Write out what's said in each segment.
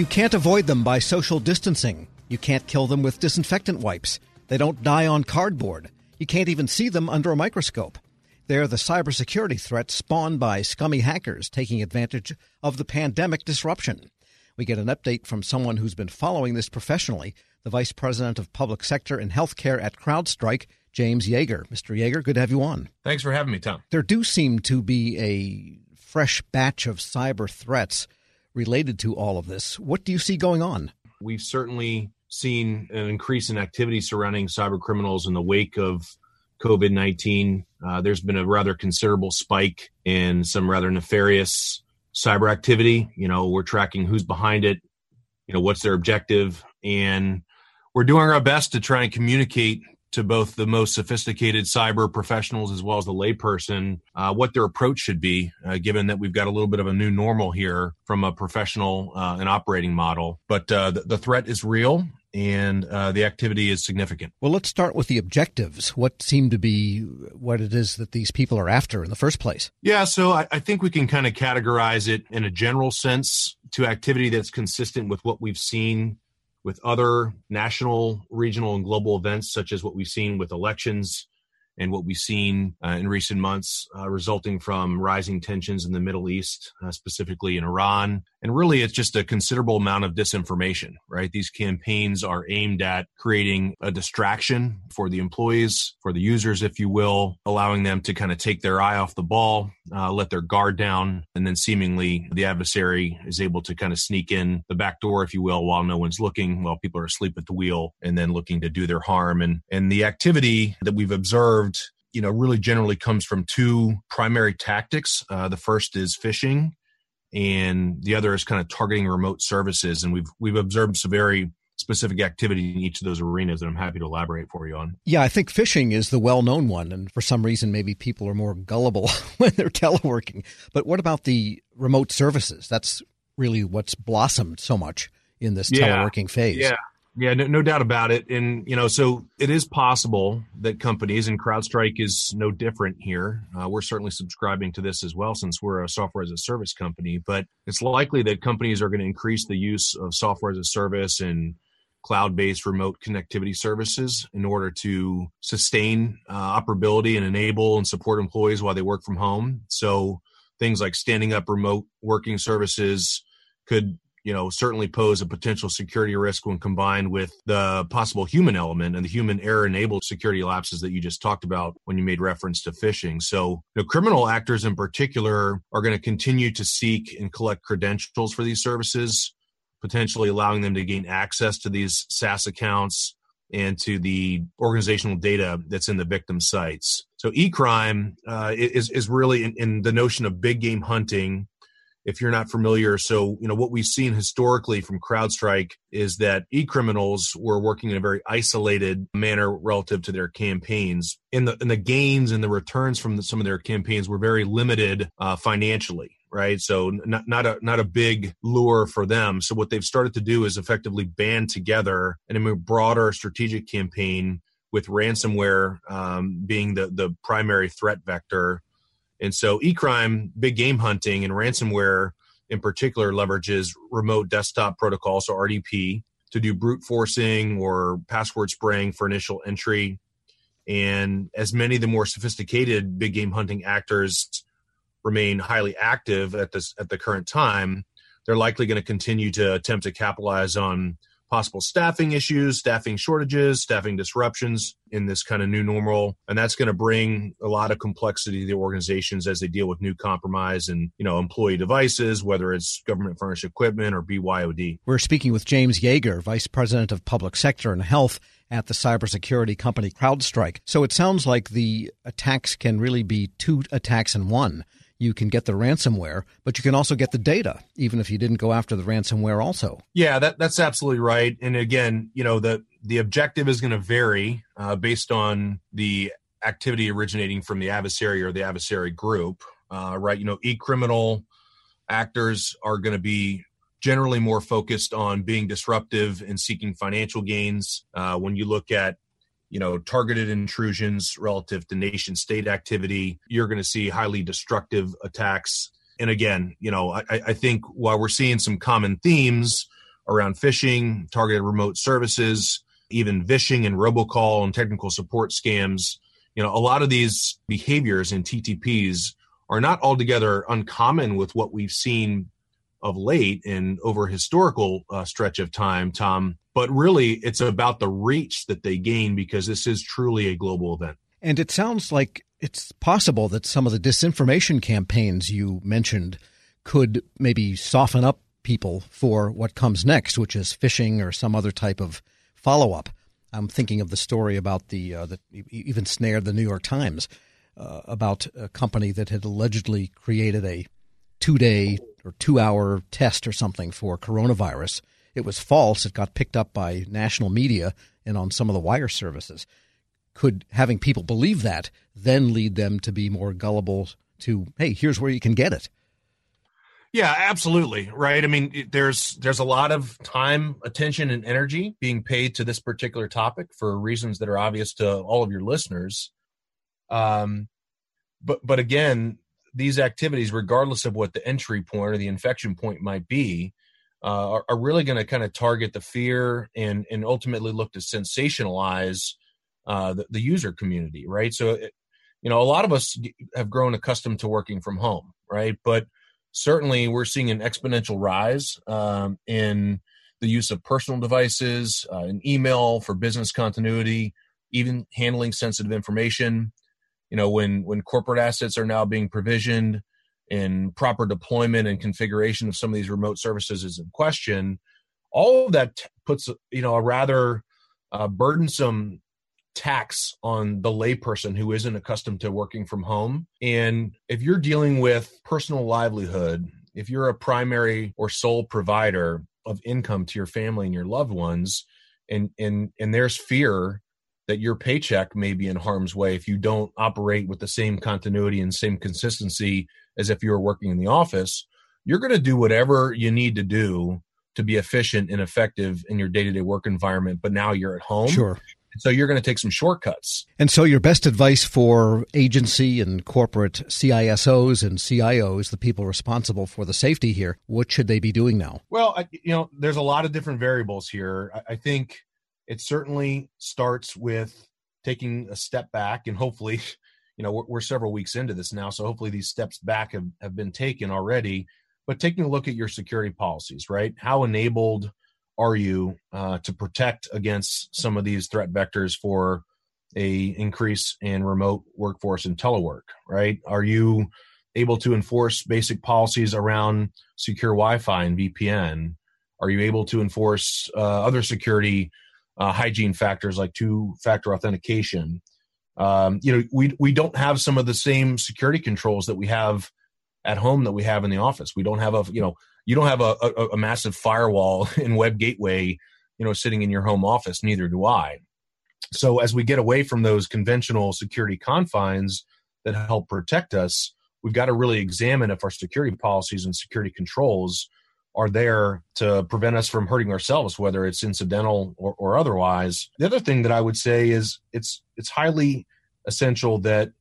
You can't avoid them by social distancing. You can't kill them with disinfectant wipes. They don't die on cardboard. You can't even see them under a microscope. They're the cybersecurity threat spawned by scummy hackers taking advantage of the pandemic disruption. We get an update from someone who's been following this professionally, the Vice President of Public Sector and Healthcare at CrowdStrike, James Yeager. Mr. Yeager, good to have you on. Thanks for having me, Tom. There do seem to be a fresh batch of cyber threats related to all of this. What do you see going on? We've certainly seen an increase in activity surrounding cyber criminals in the wake of COVID 19. Uh, there's been a rather considerable spike in some rather nefarious cyber activity. You know, we're tracking who's behind it, you know, what's their objective, and we're doing our best to try and communicate to both the most sophisticated cyber professionals as well as the layperson uh, what their approach should be, uh, given that we've got a little bit of a new normal here from a professional uh, and operating model. But uh, the, the, threat is real. And uh, the activity is significant. Well, let's start with the objectives. What seem to be what it is that these people are after in the first place? Yeah, so I, I think we can kind of categorize it in a general sense to activity that's consistent with what we've seen with other national, regional, and global events, such as what we've seen with elections and what we've seen uh, in recent months uh, resulting from rising tensions in the Middle East, uh, specifically in Iran. And really, it's just a considerable amount of disinformation, right? These campaigns are aimed at creating a distraction for the employees, for the users, if you will, allowing them to kind of take their eye off the ball, uh, let their guard down, and then seemingly the adversary is able to kind of sneak in the back door, if you will, while no one's looking, while people are asleep at the wheel, and then looking to do their harm. And, and the activity that we've observed you know, really generally comes from two primary tactics. Uh, the first is phishing, and the other is kind of targeting remote services. And we've we've observed some very specific activity in each of those arenas that I'm happy to elaborate for you on. Yeah, I think phishing is the well-known one, and for some reason, maybe people are more gullible when they're teleworking. But what about the remote services? That's really what's blossomed so much in this yeah, teleworking phase. Yeah. Yeah, no, no, doubt about it. And, you know, so it is possible that companies, and CrowdStrike is no different here. Uh, we're certainly subscribing to this as well since we're a software as a service company, but it's likely that companies are going to increase the use of software as a service and cloud based remote connectivity services in order to sustain uh, operability and enable and support employees while they work from home. So things like standing up remote working services could you know certainly pose a potential security risk when combined with the possible human element and the human error enabled security lapses that you just talked about when you made reference to phishing so you know, criminal actors in particular are going to continue to seek and collect credentials for these services potentially allowing them to gain access to these SaaS accounts and to the organizational data that's in the victim sites. So e-crime uh, is is really in, in the notion of big game hunting if you're not familiar. So, you know, what we've seen historically from CrowdStrike is that e-criminals were working in a very isolated manner relative to their campaigns. And the, and the gains and the returns from the, some of their campaigns were very limited uh, financially right? So not not a not a big lure for them. So what they've started to do is effectively band together in a broader strategic campaign with ransomware um, being the the primary threat vector and so e-crime, big game hunting, and ransomware in particular leverages remote desktop protocols, so RDP, to do brute forcing or password spraying for initial entry. And as many of the more sophisticated big game hunting actors remain highly active at this at the current time, they're likely going to continue to attempt to capitalize on possible staffing issues, staffing shortages, staffing disruptions in this kind of new normal. And that's going to bring a lot of complexity to the organizations as they deal with new compromise and, you know, employee devices, whether it's government furnished equipment or BYOD. We're speaking with James Yeager, Vice President of Public Sector and Health at the cybersecurity company CrowdStrike. So it sounds like the attacks can really be two attacks in one you can get the ransomware, but you can also get the data, even if you didn't go after the ransomware also. Yeah, that, that's absolutely right. And again, you know, the, the objective is going to vary uh, based on the activity originating from the adversary or the adversary group, uh, right? You know, e-criminal actors are going to be generally more focused on being disruptive and seeking financial gains. Uh, when you look at you know targeted intrusions relative to nation state activity you're going to see highly destructive attacks and again you know I, I think while we're seeing some common themes around phishing, targeted remote services, even vishing and robocall and technical support scams. You know, a lot of these behaviors in TTPs are not altogether uncommon with what we've seen of late and over a historical uh, stretch of time, Tom. But really, it's about the reach that they gain because this is truly a global event. And it sounds like it's possible that some of the disinformation campaigns you mentioned could maybe soften up people for what comes next, which is phishing or some other type of follow up. I'm thinking of the story about the uh, that even snared the New York Times uh, about a company that had allegedly created a two day or two hour test or something for coronavirus. It was false. It got picked up by national media and on some of the wire services. Could having people believe that then lead them to be more gullible to, hey, here's where you can get it? Yeah, absolutely. Right. I mean, there's there's a lot of time, attention, and energy being paid to this particular topic for reasons that are obvious to all of your listeners. Um, but but again, these activities, regardless of what the entry point or the infection point might be, uh, are, are, really going to kind of target the fear and and ultimately look to sensationalize uh, the, the user community. Right. So, it, you know, a lot of us have grown accustomed to working from home. Right, but certainly we're seeing an exponential rise um, in the use of personal devices, uh, an email for business continuity, even handling sensitive information. You know, when when corporate assets are now being provisioned and proper deployment and configuration of some of these remote services is in question, all of that puts you know a rather uh, burdensome tax on the layperson who isn't accustomed to working from home. And if you're dealing with personal livelihood, if you're a primary or sole provider of income to your family and your loved ones, and and and there's fear that your paycheck may be in harm's way if you don't operate with the same continuity and same consistency as if you were working in the office, you're going to do whatever you need to do to be efficient and effective in your day-to-day work environment but now you're at home sure so you're going to take some shortcuts. And so your best advice for agency and corporate CISOs and CIOs, the people responsible for the safety here, what should they be doing now? Well, you know, there's a lot of different variables here. I think it certainly starts with taking a step back and hopefully, you know, we're, we're several weeks into this now. So hopefully these steps back have, have been taken already, but taking a look at your security policies, right? How enabled are you uh, to protect against some of these threat vectors for a increase in remote workforce and telework right are you able to enforce basic policies around secure wi-fi and vpn are you able to enforce uh, other security uh, hygiene factors like two factor authentication um, you know we we don't have some of the same security controls that we have at home that we have in the office we don't have a you know you don't have a, a, a massive firewall and web gateway, you know, sitting in your home office. Neither do I. So as we get away from those conventional security confines that help protect us, we've got to really examine if our security policies and security controls are there to prevent us from hurting ourselves, whether it's incidental or, or otherwise. The other thing that I would say is it's it's highly essential that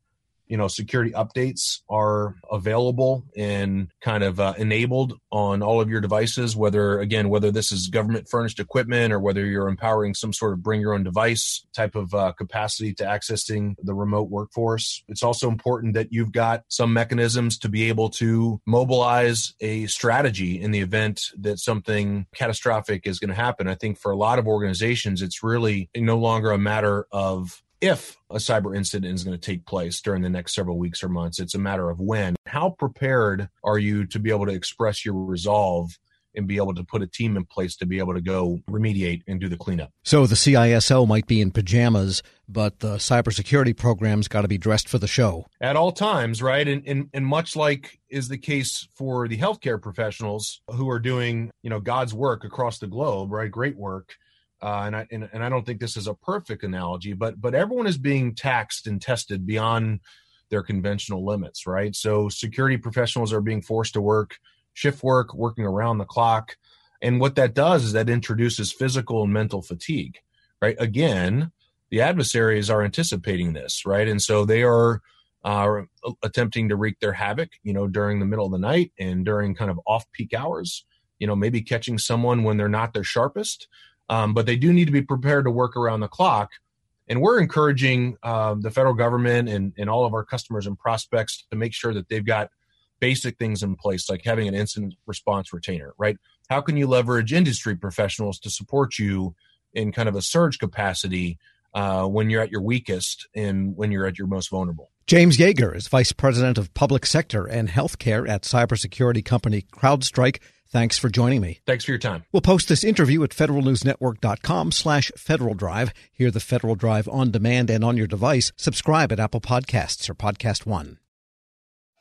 you know security updates are available and kind of uh, enabled on all of your devices whether again whether this is government furnished equipment or whether you're empowering some sort of bring your own device type of uh, capacity to accessing the remote workforce. It's also important that you've got some mechanisms to be able to mobilize a strategy in the event that something catastrophic is going to happen. I think for a lot of organizations it's really no longer a matter of if a cyber incident is going to take place during the next several weeks or months. It's a matter of when. How prepared are you to be able to express your resolve and be able to put a team in place to be able to go remediate and do the cleanup? So the CISO might be in pajamas, but the cybersecurity program's got to be dressed for the show. At all times, right? And, and, and much like is the case for the healthcare professionals who are doing, you know, God's work across the globe, right? Great work uh, and I and, and I don't think this is a perfect analogy, but but everyone is being taxed and tested beyond their conventional limits, right? So security professionals are being forced to work shift work, working around the clock, and what that does is that introduces physical and mental fatigue, right? Again, the adversaries are anticipating this, right, and so they are uh, attempting to wreak their havoc, you know, during the middle of the night and during kind of off peak hours you know, maybe catching someone when they're not their sharpest. Um, but they do need to be prepared to work around the clock. And we're encouraging um, the federal government and, and all of our customers and prospects to make sure that they've got basic things in place, like having an incident response retainer, right? How can you leverage industry professionals to support you in kind of a surge capacity uh, when you're at your weakest and when you're at your most vulnerable? James Yeager is Vice President of Public Sector and Healthcare at cybersecurity company CrowdStrike. Thanks for joining me. Thanks for your time. We'll post this interview at federalnewsnetwork.com slash Federal Drive. Hear the Federal Drive on demand and on your device. Subscribe at Apple Podcasts or Podcast One.